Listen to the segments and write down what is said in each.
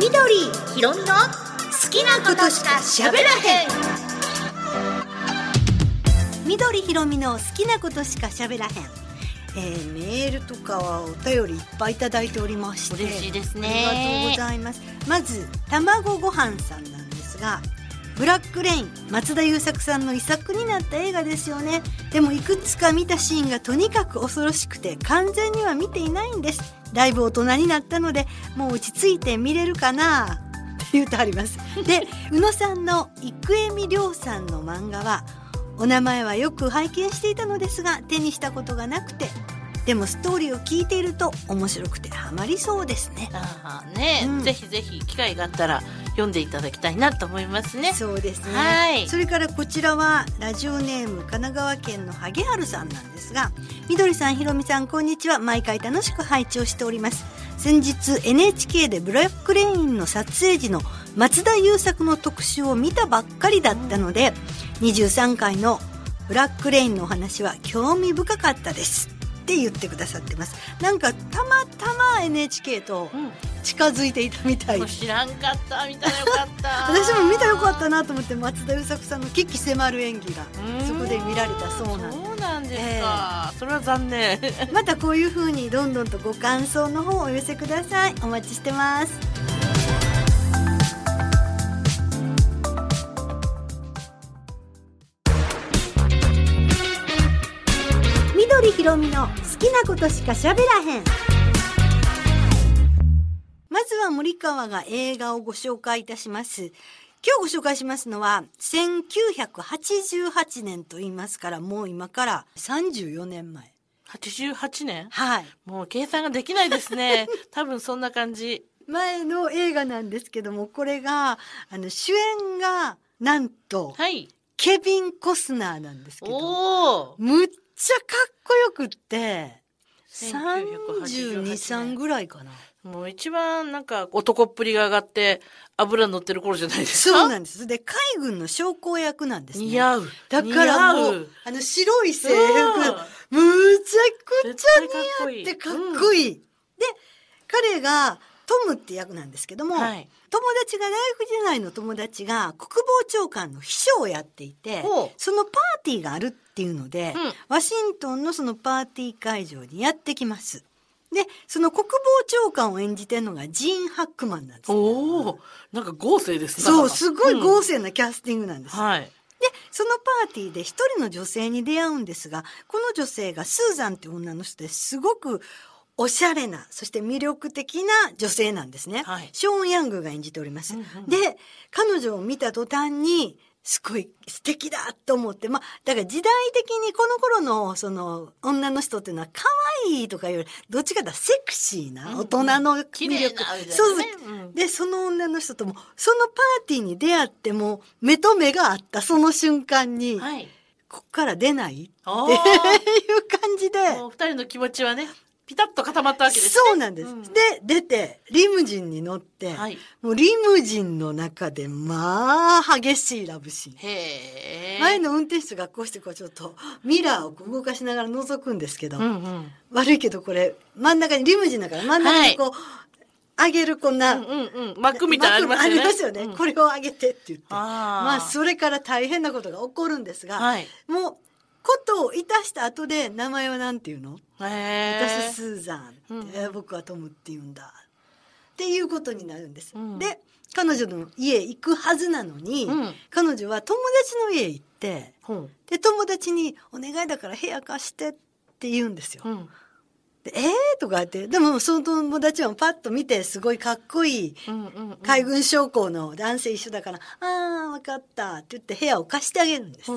緑ひろみの好きなことしか喋らへん。緑ひろみの好きなことしか喋らへん、えー、メールとかはお便りいっぱいいただいておりまして。嬉しいですね。ありがとうございます。まず卵ごはんさんなんですがブラックレイン松田優作さんの遺作になった映画ですよね。でもいくつか見たシーンがとにかく恐ろしくて完全には見ていないんですだいぶ大人になったのでもう落ち着いて見れるかな？っ て言うとあります。で宇野さんの生恵美亮さんの漫画はお名前はよく拝見していたのですが手にしたことがなくてでもストーリーを聞いていると面白くてハマりそうですね。ああね、うん。ぜひぜひ機会があったら読んでいただきたいなと思いますね。そうですね、はい。それからこちらはラジオネーム神奈川県の萩原さんなんですがみどりさんひろみさんこんにちは。毎回楽しく拝聴しております。先日 NHK でブラックレインの撮影時の松田優作の特集を見たばっかりだったので23回のブラックレインのお話は興味深かったですって言ってくださってます。なんかたまたま NHK とうん。近づいていたみたい。もう知らんかった見たらよかった。私も見たらよかったなと思って松田優作さんの鬼気迫る演技がうん。そこで見られたそうなんでそうなんですか、それは残念。またこういう風にどんどんとご感想の方をお寄せください。お待ちしてますろみの好きなことしか喋らへん。まずは森川が映画をご紹介いたします。今日ご紹介しますのは1988年と言いますからもう今から34年前。88年？はい。もう計算ができないですね。多分そんな感じ。前の映画なんですけどもこれがあの主演がなんとはい。ケビン・コスナーなんですけど。むっちゃかっこよくって1988 323ぐらいかな。もう一番なんか男っぷりが上がって油乗ってる頃じゃないですか？そうなんです。で海軍の将校役なんですね。似合う。だからもうあの白い制服うん。むちゃくちゃ似合ってかっこいい、で彼がトムって役なんですけども、はい。友達が大学時代の友達が国防長官の秘書をやっていてそのパーティーがあるっていうので、うん。ワシントンのそのパーティー会場にやってきます。でその国防長官を演じてるのがジーン・ハックマンなんです。おおなんか豪勢ですねそうすごいうん。豪勢なキャスティングなんです。はい。でそのパーティーで一人の女性に出会うんですがこの女性がスーザンって女の人ですごくおしゃれなそして魅力的な女性なんですね、はい。ショーン・ヤングが演じております、うんうんで彼女を見た途端にすごい素敵だと思ってまあだから時代的にこの頃のその女の人っていうのは可愛いとかよりどっちかというとセクシーな大人の魅力、綺麗なみたいなねそうでその女の人ともそのパーティーに出会っても目と目があったその瞬間に、はい。こっから出ないってお いうー感じで。二人の気持ちはねピタッと固まったわけですね。そうなんです、うん。で出てリムジンに乗って、はい。もうリムジンの中でまあ激しいラブシーン。前の運転手がこうしてこうちょっとミラーをこう動かしながら覗くんですけど、うんうん。悪いけどこれ真ん中にリムジンだから真ん中にこう、上げるこんな、うんうんうん。幕みたいなのありますよね。よね、うんこれを上げてって言って。あー。まあそれから大変なことが起こるんですが、はい。もうことをいたした後で名前はなんていうの？私スーザンって、うん。えー僕はトムって言うんだ。っていうことになるんです、うん。で彼女の家行くはずなのに、うん。彼女は友達の家行ってで友達に「お願いだから部屋貸して」って言うんですよ。うんでえー、とか言ってでもその友達はパッと見てすごいかっこいい海軍将校の男性一緒だから「ああ分かった」って言って部屋を貸してあげるんです。う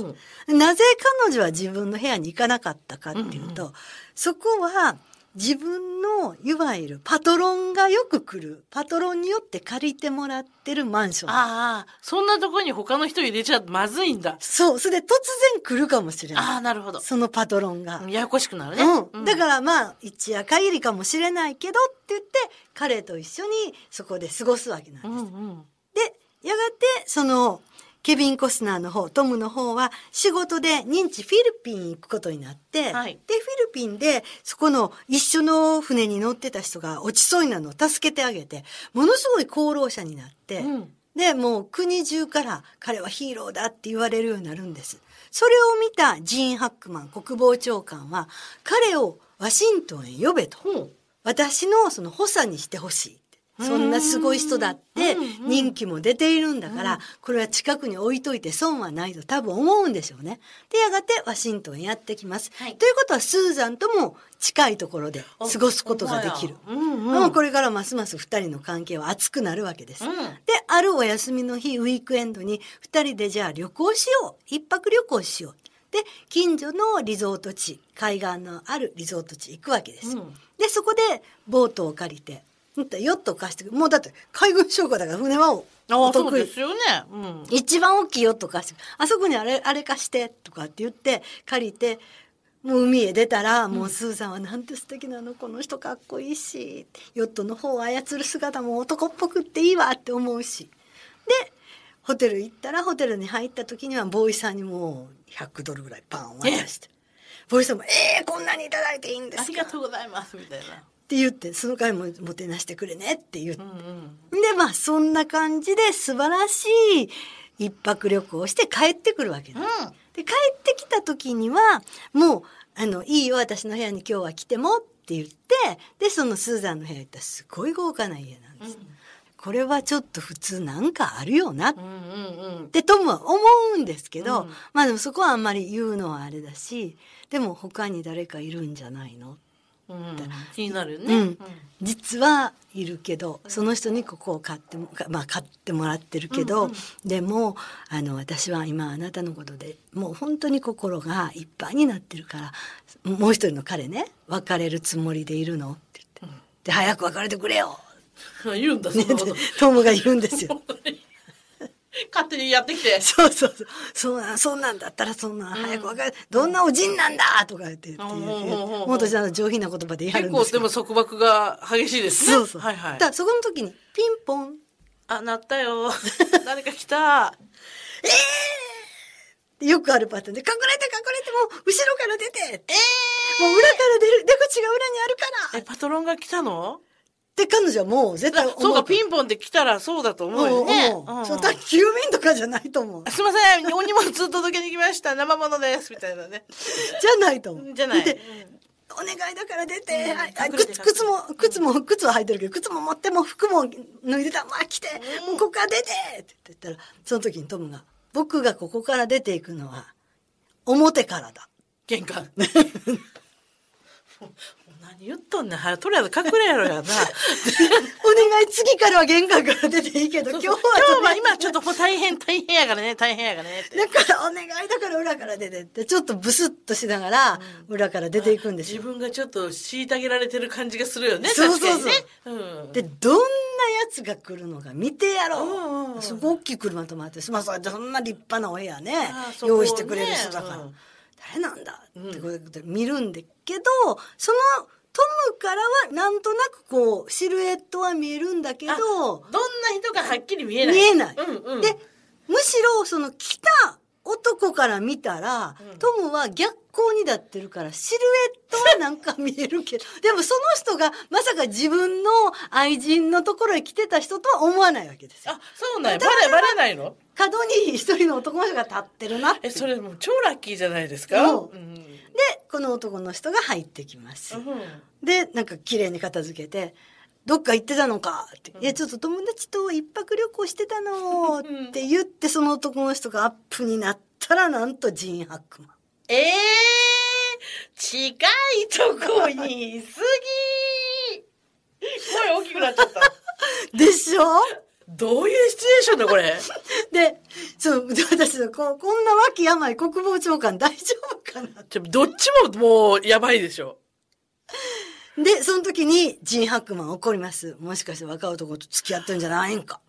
ん。なぜ彼女は自分の部屋に行かなかったかっていうと、うんうそこは自分のいわゆるパトロンがよく来るパトロンによって借りてもらってるマンション。ああそんなとこに他の人入れちゃまずいんだ。そうそれで突然来るかもしれあない。あなるほど。そのパトロンが。ややこしくなるね、うん、だからまあ一夜限りかもしれないけどって言って彼と一緒にそこで過ごすわけなんです。うんうん。でやがてそのケビン・コスナーの方、トムの方は仕事で認知フィリピン行くことになって、はいで、フィリピンでそこの一緒の船に乗ってた人が落ちそうになるのを助けてあげて、ものすごい功労者になって、うんで、もう国中から彼はヒーローだって言われるようになるんです。それを見たジーン・ハックマン国防長官は、彼をワシントンへ呼べと。ほう。私のその補佐にしてほしい。そんなすごい人だって人気も出ているんだから、これは近くに置いといて損はないと多分思うんでしょうね。で、やがてワシントンへやってきます。はいということはスーザンとも近いところで過ごすことができる。うんうんもうこれからますます二人の関係は熱くなるわけです。うんで、あるお休みの日、ウィークエンドに二人でじゃあ旅行しよう。一泊旅行しよう。で、近所のリゾート地、海岸のあるリゾート地行くわけです。うんで、そこでボートを借りて、ヨットを貸して。もうだって海軍将校だから船はおああ、そうお得意ですよね。うん。一番大きいヨット貸して、あそこにあれ、あれ貸して、とかって言って、借りて、もう海へ出たら、もうスーさんはなんて素敵なの、この人かっこいいし、ヨットの方を操る姿も男っぽくっていいわって思うし。で、ホテル行ったら、ホテルに入った時には、ボーイさんにもう100ドルぐらいパンを渡して。ボーイさんも、ええー、こんなにいただいていいんですかありがとうございます、みたいな。って言って、その回ももてなしてくれねって言ってうんうん。で、まあ、そんな感じで素晴らしい一泊旅行をして帰ってくるわけです。うんで、帰ってきた時には、もう、あの、いいよ、私の部屋に今日は来てもって言って、で、そのスーザンの部屋行ったらすごい豪華な家なんです。これはちょっと普通なんかあるよなっうんうんうん。てトムは思うんですけど、うんまあでもそこはあんまり言うのはあれだし、でも他に誰かいるんじゃないの？うん、気になるよね。うん。実はいるけどその人にここを買ってもかまあ買ってもらってるけど、うんうん。でもあの私は今あなたのことでもう本当に心がいっぱいになってるからもう一人の彼ね別れるつもりでいるのって言って、で早く別れてくれよ。言うんだ、そんなこと。トムが言うんですよ。勝手にやってきて。そうそうそう。そうなん、そんなんだったらそんなん早く分かる。どんなおじんなんだとか言ってもっとじゃあ上品な言葉で言い張る結構んですけどでも束縛が激しいですね。そうそう。はいはいだか。らそこの時にピンポンあ、なったよ。誰か来た。ってよくあるパターンで、隠れて隠れてもう後ろから出てもう裏から出る、出口が裏にあるからえ、パトロンが来たの？で、彼女はもう絶対思そうか、ピンンポンで来たらそうだと思うよね。うんそう、宅急便とかじゃないと思う。すいません、お荷物届けに来ました。生物です。みたいなね。じゃないと思う。じゃない。でお願いだから出て、靴靴も、靴も、靴は履いてるけど、靴も持って、もう服も脱いでた、まあ来て、もうここから出てって言ったら、その時にトムが、僕がここから出ていくのは、表からだ。玄関。何言っとんねん。はよとりあえず隠れやろやな。お願い、次からは玄関から出ていいけど、今日は今日は今ちょっともう大変大変やからね、大変やからね。だからお願いだから裏から出てって、ちょっとブスッとしながら、裏から出ていくんですよ。自分がちょっと虐げられてる感じがするよね。そうそうそうね。うん。で、どんなやつが来るのか見てやろう。うんうんうんすごい大きい車止まって、まあ、そそんな立派なお部屋ね用意してくれる人だから、うん誰なんだ？うんってことで見るんだけど、そのトムからはなんとなくこう、シルエットは見えるんだけど、どんな人がはっきり見えない。見えない。うんうん。で、むしろその来た男から見たら、うんトムは逆光になってるから、シルエットはなんか見えるけど、でもその人がまさか自分の愛人のところへ来てた人とは思わないわけですよ。あ、そうなんや。バレ、バレないの？角に一人の男の人が立ってるなって。え、それもう超ラッキーじゃないですか？うん。で、この男の人が入ってきます。うんで、なんか綺麗に片付けて、どっか行ってたのかって。いや、ちょっと友達と一泊旅行してたのって言って、その男の人がアップになったら、なんとジーン・ハックマン。ええー、近いとこにいすぎ声大きくなっちゃった。でしょ？どういうシチュエーションだ、これ？で、そう、私こう、こんな脇病国防長官大丈夫かなちょどっちももうやばいでしょ。で、その時にジーン・ハックマン怒ります。もしかして若い男と付き合ってるんじゃないんか。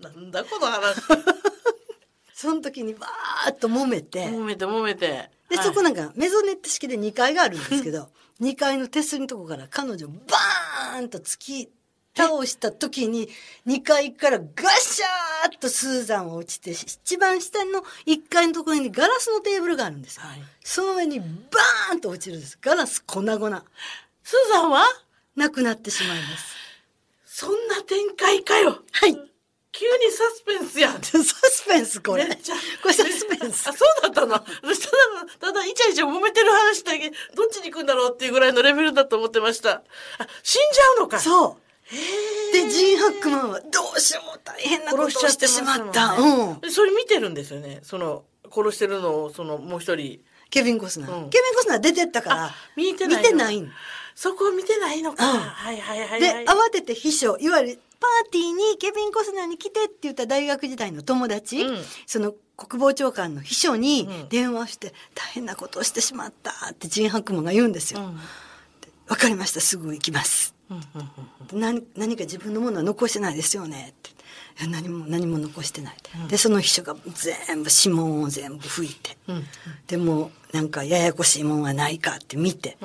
なんだこの話。その時にバーッと揉めて、揉めて揉めて。で、はいそこなんかメゾネット式で2階があるんですけど、2階の手すりのとこから彼女バーンと突き倒した時に2階からガシャーッとスーザンは落ちて一番下の1階のところにガラスのテーブルがあるんですよ。はいその上にバーンと落ちるんです。ガラス粉々。スーザンは？なくなってしまいます。そんな展開かよ。はい。急にサスペンスやん。サスペンスこれ。これサスペンスあ、。そうだったの私ただ、ただイチャイチャ揉めてる話だけ、どっちに行くんだろうっていうぐらいのレベルだと思ってました。あ、死んじゃうのかそう。で、ジン・ハックマンはどうしようも大変なことをしてしまった。殺しちゃってますもんうん。でそれ見てるんですよね。その、殺してるのを、その、もう一人。ケビン・コスナー。うんケビン・コスナー出てったからあ、見てないの見てないんそこを見てないのか。うんはいはいはい、はい。で、慌てて秘書、いわゆるパーティーにケビン・コスナーに来てって言った大学時代の友達、うんその国防長官の秘書にうん電話して、大変なことをしてしまったってジン・ハックマンが言うんですよ。うん。わ、かりました、すぐ行きます。うんうんうん何何か自分のものは残してないですよねって。何も何も残してない。で、その秘書が全部指紋を全部拭いて。うんでもなんかややこしいもんはないかって見て、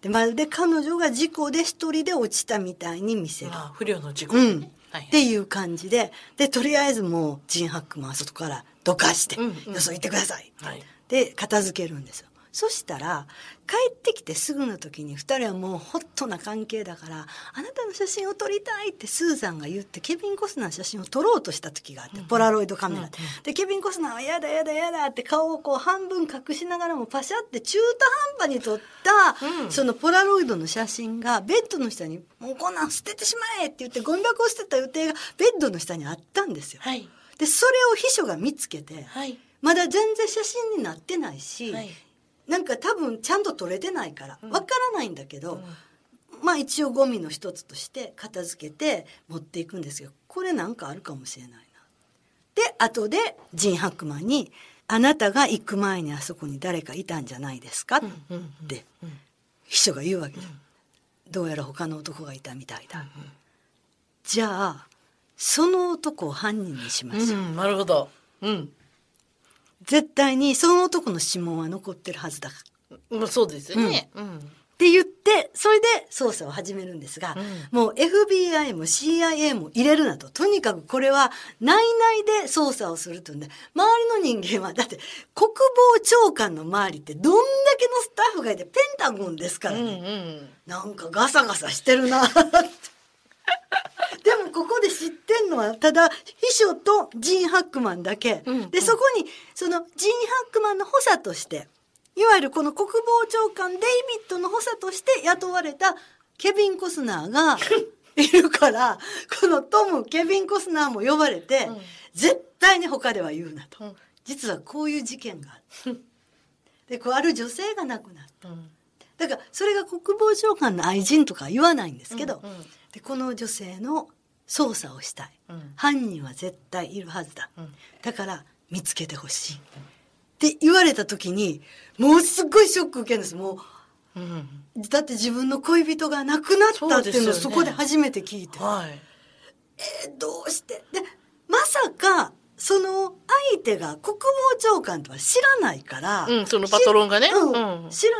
でまるで彼女が事故で一人で落ちたみたいに見せる。あ、不良の事故。うん。はいっていう感じで、で、とりあえずもうジン・ハックマンは外からどかして、うんうんよそ行ってください。はい。で、片付けるんですよ。そしたら、帰ってきてすぐの時に二人はもうホットな関係だから、あなたの写真を撮りたいってスーザンが言って、ケビン・コスナーの写真を撮ろうとした時があって、ポラロイドカメラで。で、ケビン・コスナーはやだやだやだって顔をこう半分隠しながらもパシャって中途半端に撮った、うんそのポラロイドの写真がベッドの下に、もうこんなん捨ててしまえって言ってゴミ箱を捨てた予定がベッドの下にあったんですよ。はい。で、それを秘書が見つけて、はい。まだ全然写真になってないし、はい。なんか多分ちゃんと撮れてないからうんわからないんだけど、まあ一応ゴミの一つとして片付けて持っていくんですよこれなんかあるかもしれないな。で後でジン・ハックマンに「あなたが行く前にあそこに誰かいたんじゃないですか?」って秘書が言うわけです。どうやら他の男がいたみたいだ。じゃあその男を犯人にしましょう。うん、なるほど。うん。絶対にその男の指紋は残ってるはずだから。まあそうですよね。うん。って言って、それで捜査を始めるんですが、うんもう FBI も CIA も入れるなと。とにかくこれは内々で捜査をするとね、周りの人間は、だって国防長官の周りってどんだけのスタッフがいてペンタゴンですからうんね。うん。なんかガサガサしてるなって。でもここで知ってんのはただ秘書とジン・ハックマンだけ、うんでそこにそのジン・ハックマンの補佐としていわゆるこの国防長官デイビッドの補佐として雇われたケビン・コスナーが いるからこのトムケビン・コスナーも呼ばれて、うん。絶対に他では言うなと、うん。実はこういう事件があるでこうある女性が亡くなった。うん。だからそれが国防長官の愛人とかは言わないんですけど、うんうんでこの女性の捜査をしたい、うん。犯人は絶対いるはずだ、うん。だから見つけてほしい、って言われた時にもうすっごいショック受けるんです。もうん。うだって自分の恋人が亡くなったっていうのをそこで初めて聞いて、はい。えどうして？でまさかその相手が国防長官とは知らないから、うんそのパトロンがね。しうん。シル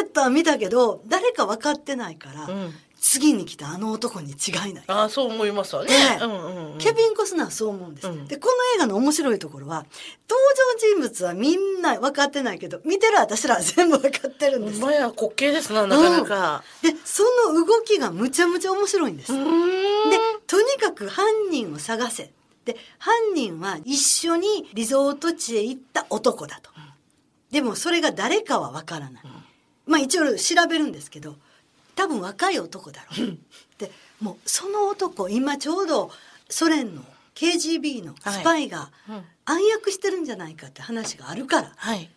エットは見たけど誰か分かってないから、うん。次に来たあの男に違いない。ああ、そう思いますわね。ねうんうんうん。ケビン・コスナーはそう思うんです、うん。でこの映画の面白いところは登場人物はみんな分かってないけど見てる私らは全部分かってるんです。まや滑稽ですな、なかなか。でその動きがむちゃむちゃ面白いんです、うでん。とにかく犯人を探せ。で犯人は一緒にリゾート地へ行った男だと、でもそれが誰かは分からない、まあ一応調べるんですけど多分若い男だろうでもうその男今ちょうどソ連の KGB のスパイがうん暗躍してるんじゃないかって話があるからはい。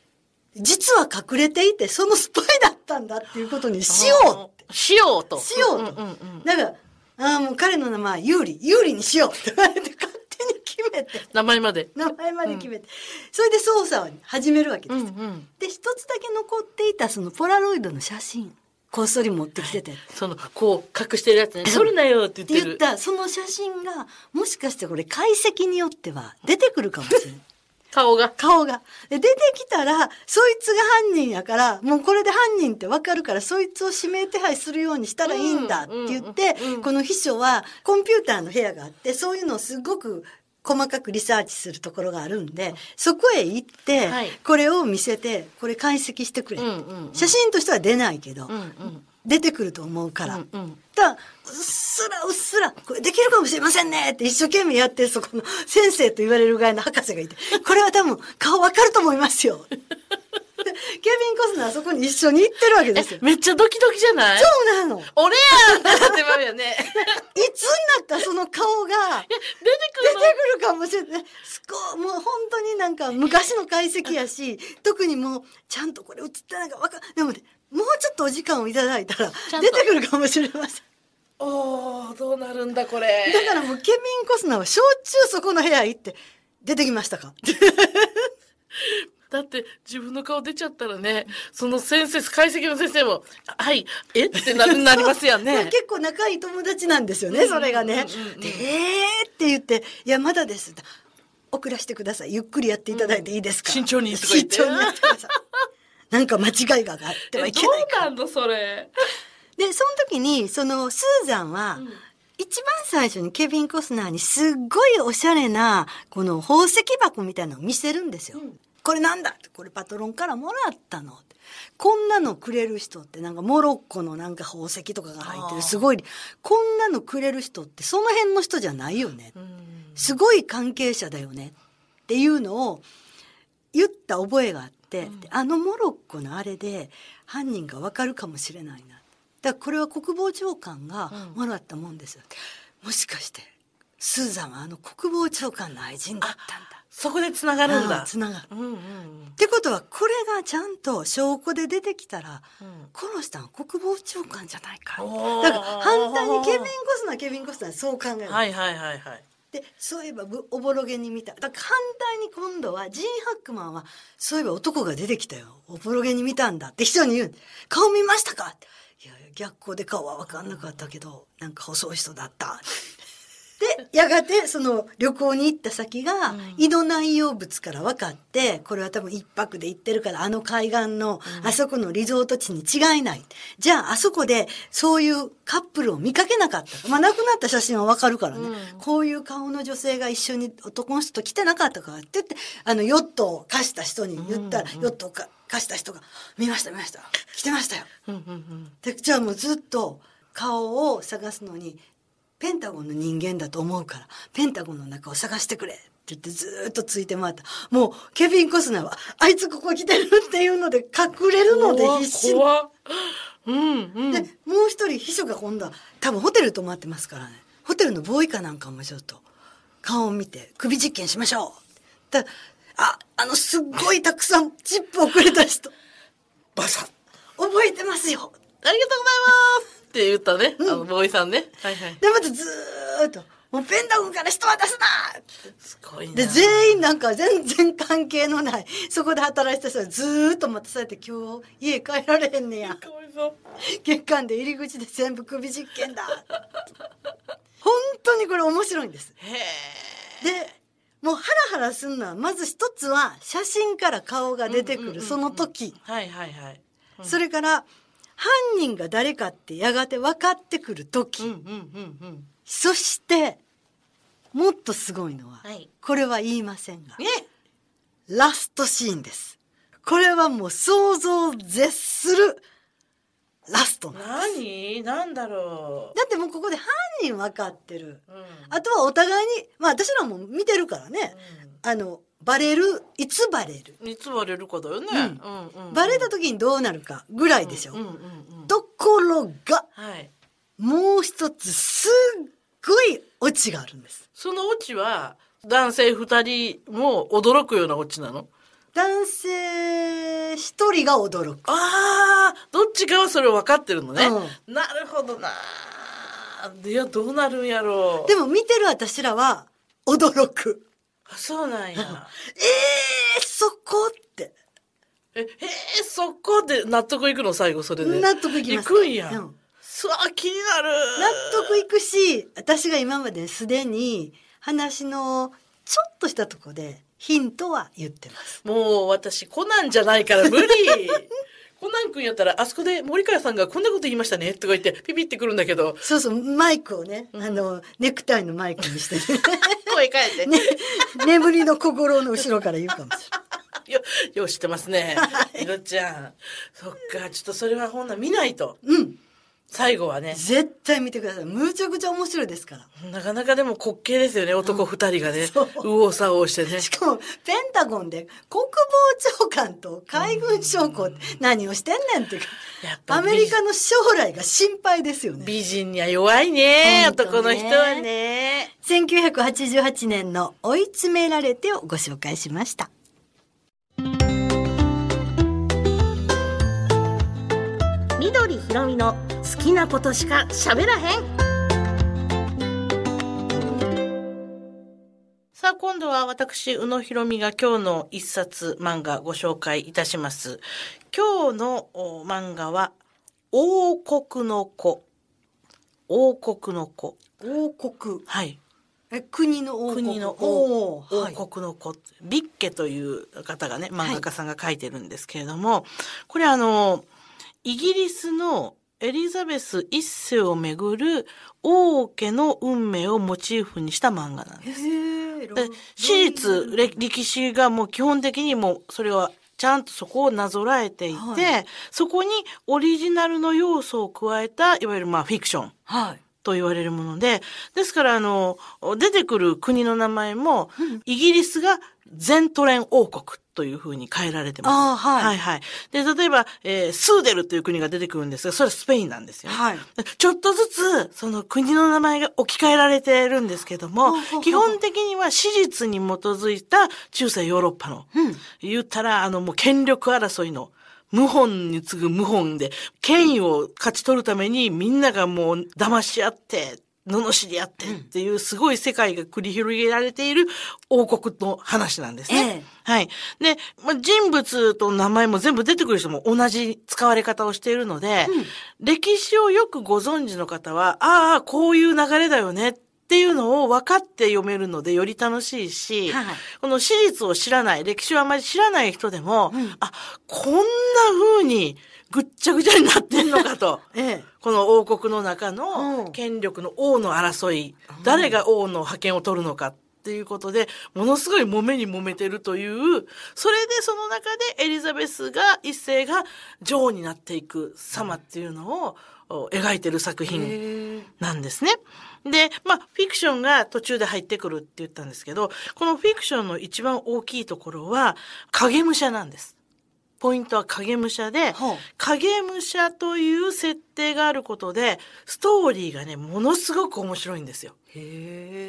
実は隠れていてそのスパイだったんだっていうことにしようってう。しようと。しようとんうんうん。だから、ああ、もう彼の名前、有利、有利にしようって言われて勝手に決めて、名前まで。名前まで決めて、それで捜査を始めるわけです。うんうん。で、一つだけ残っていたそのポラロイドの写真、こっそり持ってきてて。その、こう、隠してるやつね。それなよって言ってる。言ったその写真がもしかしてこれ解析によっては出てくるかもしれない。顔が。顔が。で、出てきたら、そいつが犯人やから、もうこれで犯人ってわかるから、そいつを指名手配するようにしたらいいんだって言って、この秘書はコンピューターの部屋があって、そういうのをすごく細かくリサーチするところがあるんで、そこへ行って、はいこれを見せて、これ解析してくれうんうんうん写真としては出ないけど、うんうん。出てくると思うから。うんうんだうっすらうっすら、これできるかもしれませんねって一生懸命やってるそこの先生と言われるぐらいの博士がいて、これは多分顔わかると思いますよ。でケビン・コスナーはそこに一緒に行ってるわけですよ。めっちゃドキドキじゃない？そうなの。い俺やんってなってまうよね。つになったらその顔が出て出くるの？てくるかもしれない。すこもう本当になんか昔の解析やし、特にもうちゃんとこれ映ってないかわかでもね、もうちょっとお時間をいただいたら出てくるかもしれません。おー、どうなるんだこれ。だからもうケビン・コスナーはしょっちゅうそこの部屋行って、出てきましたか？だって自分の顔出ちゃったらね、その先生、解析の先生も、はい、えってななりますよね。結構仲いい友達なんですよね、それがね。うんうんうんうんで、えーって言って、いや、まだです。送らせてください。ゆっくりやっていただいていいですか、慎重に慎重にやってください。なんか間違いがあってはいえどけないうから。なんのそれ？で、その時に、その、スーザンは、うん一番最初にケビン・コスナーにすっごいおしゃれな、この宝石箱みたいなのを見せるんですよ。うんこれなんだってこれパトロンからもらったの。ってこんなのくれる人ってなんかモロッコのなんか宝石とかが入ってるすごい。こんなのくれる人ってその辺の人じゃないよね、うん。すごい関係者だよねっていうのを言った覚えがあって、であのモロッコのあれで犯人がわかるかもしれないな。だからこれは国防長官がもらったもんですよ、もしかしてスーザンはあの国防長官の愛人だったんだそこで繋がるんあだ。あ。つながる。うんうんってことはこれがちゃんと証拠で出てきたら、うん。たのは国防長官じゃないかだから反対にケビン・コスナーケビン・コスナーそう考える、はいはいはいはい。でそういえばぶおぼろげに見た。だから反対に今度はジーン・ハックマンはそういえば男が出てきたよ。おぼろげに見たんだって人に言う。顔見ましたか？いやいや逆光で顔は分かんなかったけどなんか細い人だったでやがてその旅行に行った先がうん。井戸内容物から分かってこれは多分一泊で行ってるからあの海岸のあそこのリゾート地に違いない。じゃああそこでそういうカップルを見かけなかった。かまあ亡くなった写真は分かるからね、うん。こういう顔の女性が一緒に男の人と来てなかったかって言ってあのヨットを貸した人に言ったら、ヨットをか貸した人が「見ました見ました。来てましたよ」でじゃあもうずっと顔を探すのにペンタゴンの人間だと思うからペンタゴンの中を探してくれって言ってずーっとついて回った。もうケビン・コスナーはあいつここ来てるっていうので隠れるので必死うんうん。でもう一人秘書が今度は多分ホテル泊まってますからね。ホテルのボーイかなんかもちょっと顔を見て首実験しましょう。だああのすっごいたくさんチップをくれた人。バサッ。覚えてますよ。ありがとうございますって言ったね。あの、ボーイさんね。はいはい。でまたずーっともうペンタゴンから人は出すなすごいな。で全員なんか全然関係のないそこで働いてた人はずーっと待たされて今日家帰られへんねやかわいそう。玄関で入り口で全部首実験だ本当にこれ面白いんですへでもうハラハラすんのはまず一つは写真から顔が出てくるその時え。はいはいはい。それから犯人が誰かってやがて分かってくる時、うんうんうんうん。そしてもっとすごいのは、はい。これは言いませんがねラストシーンです。これはもう想像を絶するラストなんです。何？なんだろだってもうここで犯人分かってる。う。うん。あとはお互いにまあ私らも見てるからね、あのバレる？いつバレる？うん。いつバレるかだよね。バレた時にどうなるかぐらいでしょ、う。ところがはい。もう一つすっごいオチがあるんですそのオチは、男性二人も驚くようなオチなの？男性一人が驚くああ、どっちかはそれ分かってるのね。うなるほどな。いや、どうなるんやろう。でも見てる私らは驚くあそうなんや。えー、そこってえ、へえ、そこで納得いくの最後、それで。納得いきます行くんや。うんすわ、気になる。納得いくし私が今まですでに話のちょっとしたとこでヒントは言ってます。もう私コナンじゃないから無理 コナン君やったらあそこで森川さんがこんなこと言いましたねとか言ってピピってくるんだけど。そうそう、マイクをね、あの、ネクタイのマイクにしてね、声変えて、ね眠りの小五郎の後ろから言うかもし よよう知ってますね。い。ろちゃん。そっかちょっとそれはほんなら見ないと。れない。うん。最後はね。絶対見てください。むちゃくちゃ面白いですから。なかなかでも滑稽ですよね男二人がね、右往左往してね。しかも、ペンタゴンで国防長官と海軍将校って何をしてんねんっていう。か、やっぱアメリカの将来が心配ですよね。美人には弱いねね。男の人はね。1988年の追い詰められてをご紹介しました。緑ひろみの好きなことしか喋らへん。さあ今度は私宇野ひろみが今日の一冊漫画ご紹介いたします。今日のお漫画は王国の子。王国の子。王国。はい。え、国の王国。国の王。王国の子、ビッケという方がね漫画家さんが書いてるんですけれども、これあのイギリスのエリザベス一世をめぐる王家の運命をモチーフにした漫画なんです。で史実れ歴史がもう基本的にもうそれはちゃんとそこをなぞらえていて、はいそこにオリジナルの要素を加えたいわゆるまあフィクションはい。と言われるもので、ですから、あの、出てくる国の名前も、イギリスがゼントレン王国というふうに変えられてます。ああ、はい。はいはい。で、例えば、えースーデルという国が出てくるんですが、それはスペインなんですよね。はい。ちょっとずつ、その国の名前が置き換えられてるんですけども基本的には史実に基づいた中世ヨーロッパの、うん。言ったら、あの、もう権力争いの、謀反に次ぐ謀反で、権威を勝ち取るためにみんながもう騙し合って、罵り合ってっていうすごい世界が繰り広げられている王国の話なんですね。ええはい。で、まあ、人物と名前も全部出てくる人も同じ使われ方をしているので、歴史をよくご存知の方は、ああ、こういう流れだよねっていうのを分かって読めるのでより楽しいし、はいこの史実を知らない、歴史をあまり知らない人でも、うんあ、こんな風にぐっちゃぐちゃになってんのかと。ええ。この王国の中うんの権力の王の争い、誰が王の覇権を取るのかっていうことで、ものすごい揉めに揉めてるという、それでその中でエリザベスが、一世が女王になっていく様っていうのをお描いてる作品。なんですね。で、まあ、フィクションが途中で入ってくるって言ったんですけど、このフィクションの一番大きいところは、影武者なんです。ポイントは影武者で、影武者という設定があることで、ストーリーがね、ものすごく面白いんですよ。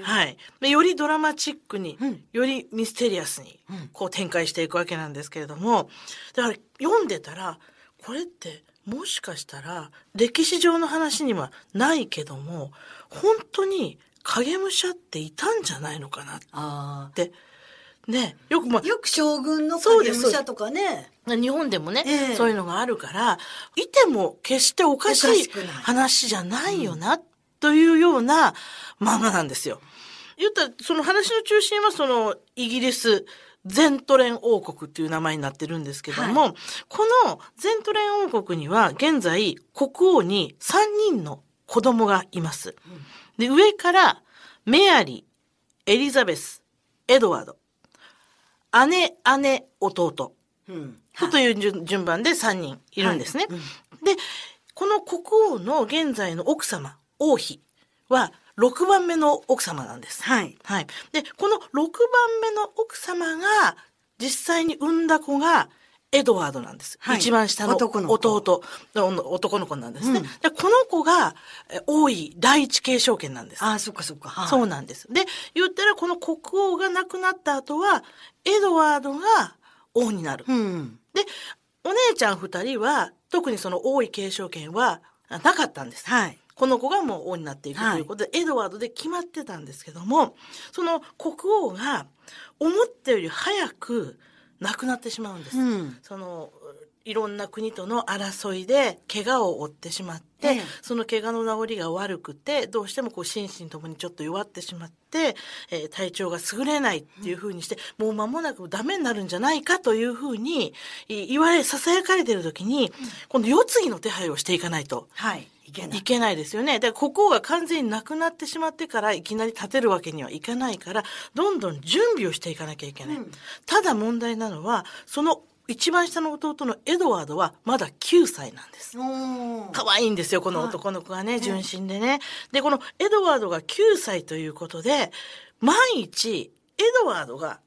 はい。でよりドラマチックに、うんよりミステリアスにうん、こう展開していくわけなんですけれども、だから読んでたら、これってもしかしたら歴史上の話にはないけども、本当に影武者っていたんじゃないのかなっあて。ね、よくまああ。よく将軍の影武者とかね。日本でもね、ええそういうのがあるから、いても決しておかしい話じゃないよな、というような漫画なんですよ。言ったら、その話の中心はそのイギリス、ゼントレン王国っていう名前になってるんですけども、このゼントレン王国には現在国王に3人の子供がいます。で、上からメアリー、エリザベス、エドワード、姉、姉、弟。うん。という順順番で3人いるんですね。はいうんで、この国王の現在の奥様、王妃は6番目の奥様なんです。はい。はい。で、この6番目の奥様が実際に産んだ子がエドワードなんです。はい一番下の男の子弟の男の子なんですね。うんでこの子がえ王位第一継承権なんです。ああ、そっかそっか。はいそうなんです。で、言ったらこの国王が亡くなった後は、エドワードが王になる。うん。で、お姉ちゃん二人は、特にその王位継承権はなかったんです。はい。この子がもう王になっていくということで、エドワードで決まってたんですけども、その国王が思ったより早く亡くなってしまうんです。うん。その、いろんな国との争いで怪我を負ってしまって、ええその怪我の治りが悪くて、どうしてもこう心身ともにちょっと弱ってしまって、えー体調が優れないっていうふうにして、もう間もなくダメになるんじゃないかというふうにい言われ、囁かれてる時に、今度世継ぎの手配をしていかないと。はい。いけないい。けないですよね。で、国王が完全になくなってしまってからいきなり立てるわけにはいかないから、どんどん準備をしていかなきゃいけない。うんただ問題なのは、その一番下の弟のエドワードはまだ9歳なんです。可愛いんですよ、このはい男の子がね、純真でね。で、このエドワードが9歳ということで、万一、エドワードが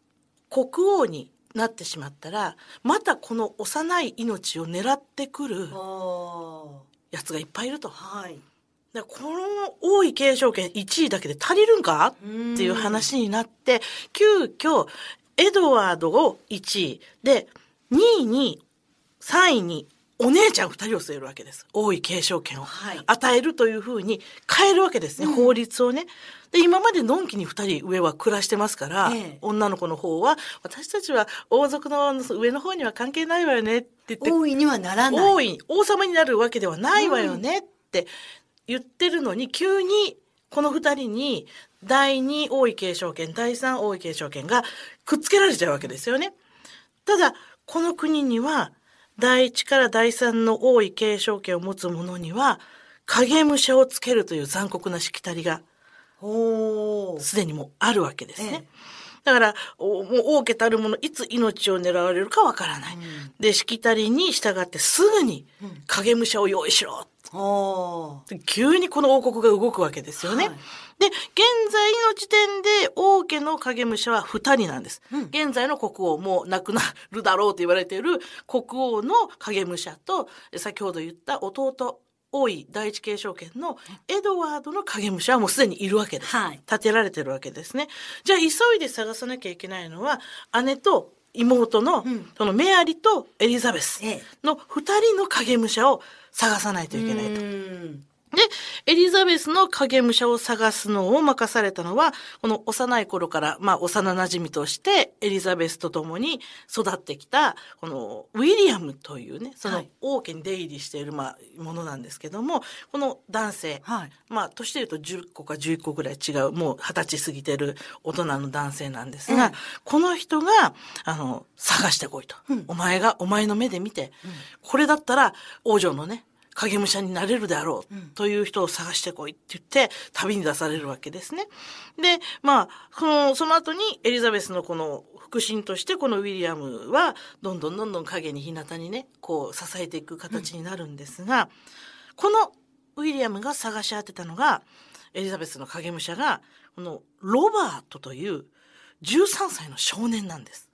国王になってしまったら、またこの幼い命を狙ってくるやつがいっぱいいると。はい。この王位継承権1位だけで足りるんか？うんっていう話になって、急遽、エドワードを1位で、2位に、3位に、お姉ちゃん2人を据えるわけです。王位継承権をはい与えるというふうに変えるわけですね、法律をね。で、今までのんきに2人上は暮らしてますから、ええ女の子の方は、私たちは王族の上の方には関係ないわよねって言って、大いにはならない。王位、王様になるわけではないわよねって言ってるのに、急にこの二人に第二王位継承権、第三王位継承権がくっつけられちゃうわけですよね。ただ、この国には、第一から第三の王位継承権を持つ者には、影武者をつけるという残酷なしきたりがすでにもうあるわけですね。ええだから、おもう王家たるもの、いつ命を狙われるかわからない。で、しきたりに従ってすぐに影武者を用意しろ。おーで急にこの王国が動くわけですよね。はいで、現在の時点で王家の影武者は二人なんです。うん現在の国王、もう亡くなるだろうと言われている 国王の影武者と、先ほど言った弟、王位第一継承権のエドワードの影武者はもうすでにいるわけです。はい立てられてるわけですね。じゃあ急いで探さなきゃいけないのは、姉と妹の、うんそのメアリとエリザベスええの二人の影武者を探さないといけないと。うんで、エリザベスの影武者を探すのを任されたのは、この幼い頃から、まあ、幼馴染として、エリザベスと共に育ってきた、この、ウィリアムというね、そのはい。王家に出入りしている、まあ、ものなんですけども、この男性、はい。まあ、年で言うと10個か11個ぐらい違う、もう20歳過ぎてる大人の男性なんですが、うんこの人が、あの、探してこいと。うん。お前が、お前の目で見て、これだったら王女のね、影武者になれるであろう、うんという人を探してこいって言って、旅に出されるわけですね。で、まあ、その、その後にエリザベスのこの腹心として、このウィリアムは、どんどんどんどん影に日向にね、こう、支えていく形になるんですが、このウィリアムが探し当てたのが、エリザベスの影武者が、このロバートという13歳の少年なんです。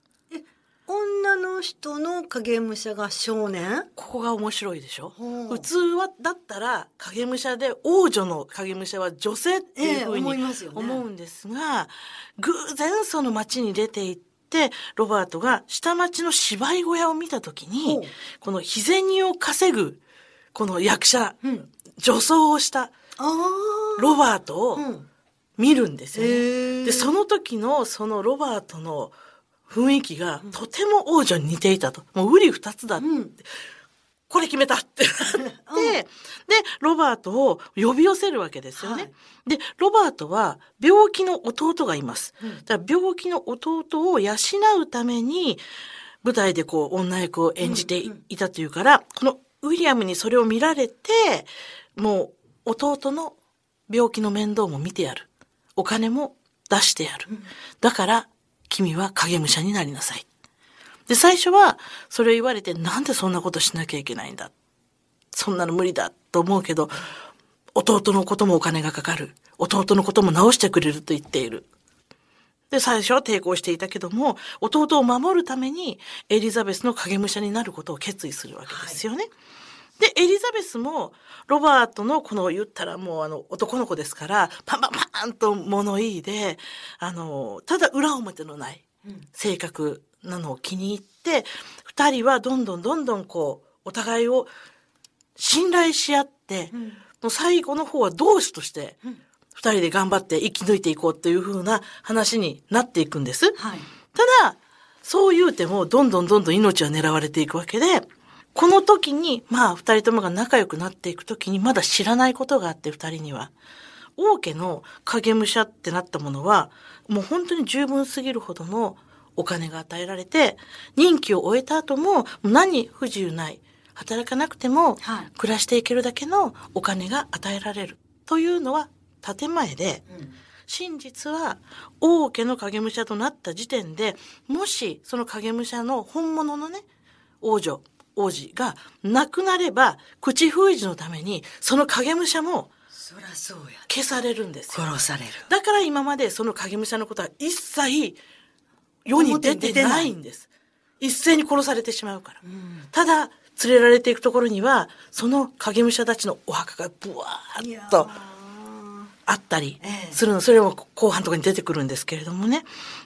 女の人の影武者が少年？ここが面白いでしょ？普通は、だったら影武者で王女の影武者は女性っていうふうにますよね思うんですが、偶然その町に出て行って、ロバートが下町の芝居小屋を見たときほにう、この日銭を稼ぐ、この役者、うん。女装をした。ロバートをうん。見るんですよね。へえ。で、その時のそのロバートの雰囲気がとても王女に似ていたと。もう瓜二つだって。うん。これ決めたってなって、で、ロバートを呼び寄せるわけですよね。はいで、ロバートは病気の弟がいます。うんだから病気の弟を養うために、舞台でこう女役を演じていたというから、このウィリアムにそれを見られて、もう弟の病気の面倒も見てやる。お金も出してやる。だから、君は影武者になりなさい。で、最初は、それを言われて、なんでそんなことしなきゃいけないんだ。そんなの無理だと思うけど、弟のこともお金がかかる。弟のことも直してくれると言っている。で、最初は抵抗していたけども、弟を守るために、エリザベスの影武者になることを決意するわけですよね。で、エリザベスも、ロバートのこの言ったらもうあの男の子ですから、パンパンパンと物言いで、あの、ただ裏表のない性格なのを気に入って、二人はどんどんどんどんこう、お互いを信頼し合って、もう最後の方は同志として、二人で頑張って生き抜いていこうっていう風な話になっていくんです。はい。ただ、そう言うても、どんどんどんどん命は狙われていくわけで、この時に、まあ、二人ともが仲良くなっていく時に、まだ知らないことがあって、二人には。王家の影武者ってなったものは、もう本当に十分すぎるほどのお金が与えられて、任期を終えた後も何不自由ない。働かなくてもはい暮らしていけるだけのお金が与えられる。というのは建前で、真実は王家の影武者となった時点で、もしその影武者の本物のね、王女、王子が亡くなれば、口封じのために、その影武者も消されるんですよ。殺されるだから今までその影武者のことは一切世に出てないんです。一斉に殺されてしまうから。ただ、連れられていくところには、その影武者たちのお墓がブワーッとあったりええ。するの、それも後半とかに出てくるんですけれどもね。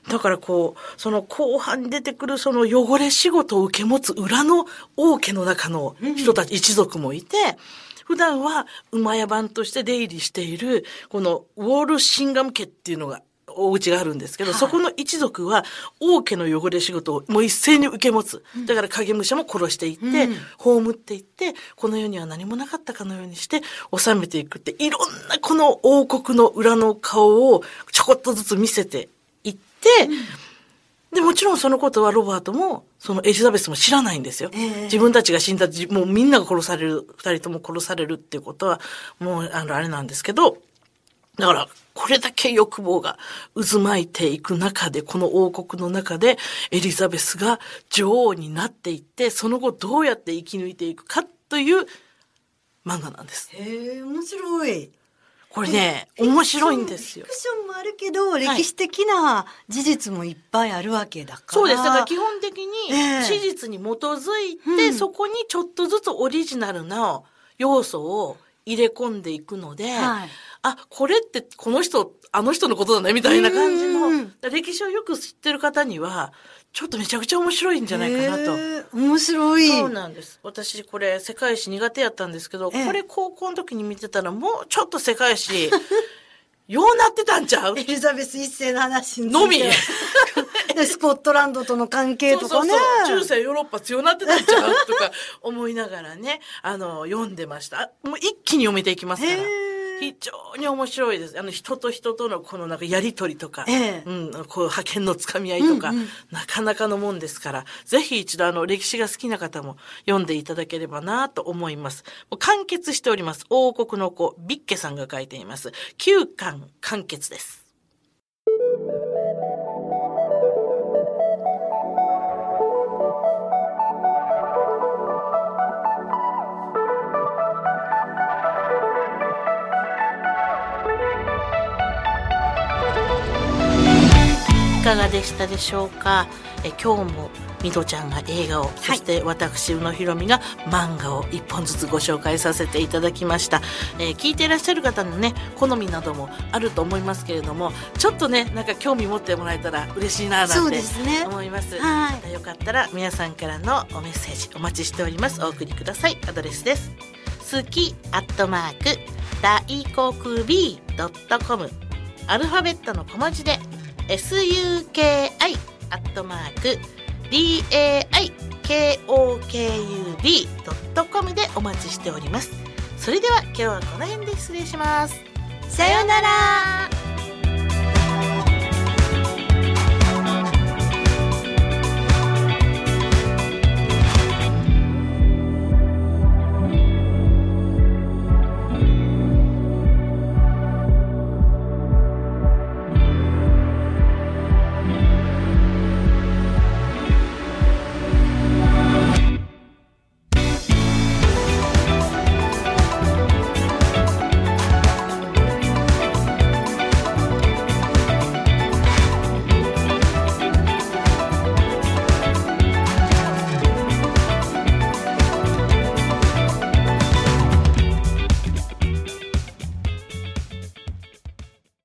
だからこう、その後半に出てくるその汚れ仕事を受け持つ裏の王家の中の人たち、一族もいて、普段は馬屋番として出入りしている、このウォールシンガム家っていうのが、お家があるんですけど、はい。そこの一族は王家の汚れ仕事をもう一斉に受け持つ。だから影武者も殺していって、うん。葬っていって、この世には何もなかったかのようにして収めていくって、いろんなこの王国の裏の顔をちょこっとずつ見せていって、で、もちろんそのことはロバートも、そのエリザベスも知らないんですよ。ええ。自分たちが死んだ、じもうみんなが殺される、二人とも殺されるっていうことは、もう、あの、あれなんですけど、だから、これだけ欲望が渦巻いていく中で、この王国の中で、エリザベスが女王になっていって、その後どうやって生き抜いていくかという漫画なんです。へえ面白いこれね、面白いんですよフィ。クションもあるけど、歴史的な事実もいっぱいあるわけだから。そうです。だから基本的にええ史実に基づいて、うんそこにちょっとずつオリジナルな要素を入れ込んでいくので、はい。あ、これってこの人、あの人のことだね、みたいな感じの。うん、歴史をよく知ってる方には、ちょっとめちゃくちゃ面白いんじゃないかなと。へえ面白い。そうなんです。私これ世界史苦手やったんですけど、ええ。これ高校の時に見てたらもうちょっと世界史、ようなってたんちゃう？エリザベス一世の話のみ でスコットランドとの関係とかね。そうそうそう中世ヨーロッパ強なってたんちゃうとか思いながらね、あの、読んでました。あもう一気に読めていきますから非常に面白いです。あの、人と人とのこのなんかやりとりとか、ええうん、こう派遣のつかみ合いとか、うんうんなかなかのもんですから、ぜひ一度あの、歴史が好きな方も読んでいただければなと思います。もう完結しております。王国の子、ビッケさんが書いています。9巻完結です。かがでしたでしょうか？え今日もみどちゃんが映画を、そして私宇野ひろみが漫画を一本ずつご紹介させていただきました、えー聞いていらっしゃる方のね好みなどもあると思いますけれどもちょっとねなんか興味持ってもらえたら嬉しいなそなんてうですね。思います。はい。またよかったら皆さんからのおメッセージお待ちしております。お送りください。アドレスです。好きアットマーク大国 B ドットコム。アルファベットの小文字で SUKI アットマーク DAIKOKUB.com でお待ちしております。それでは今日はこの辺で失礼します。さようなら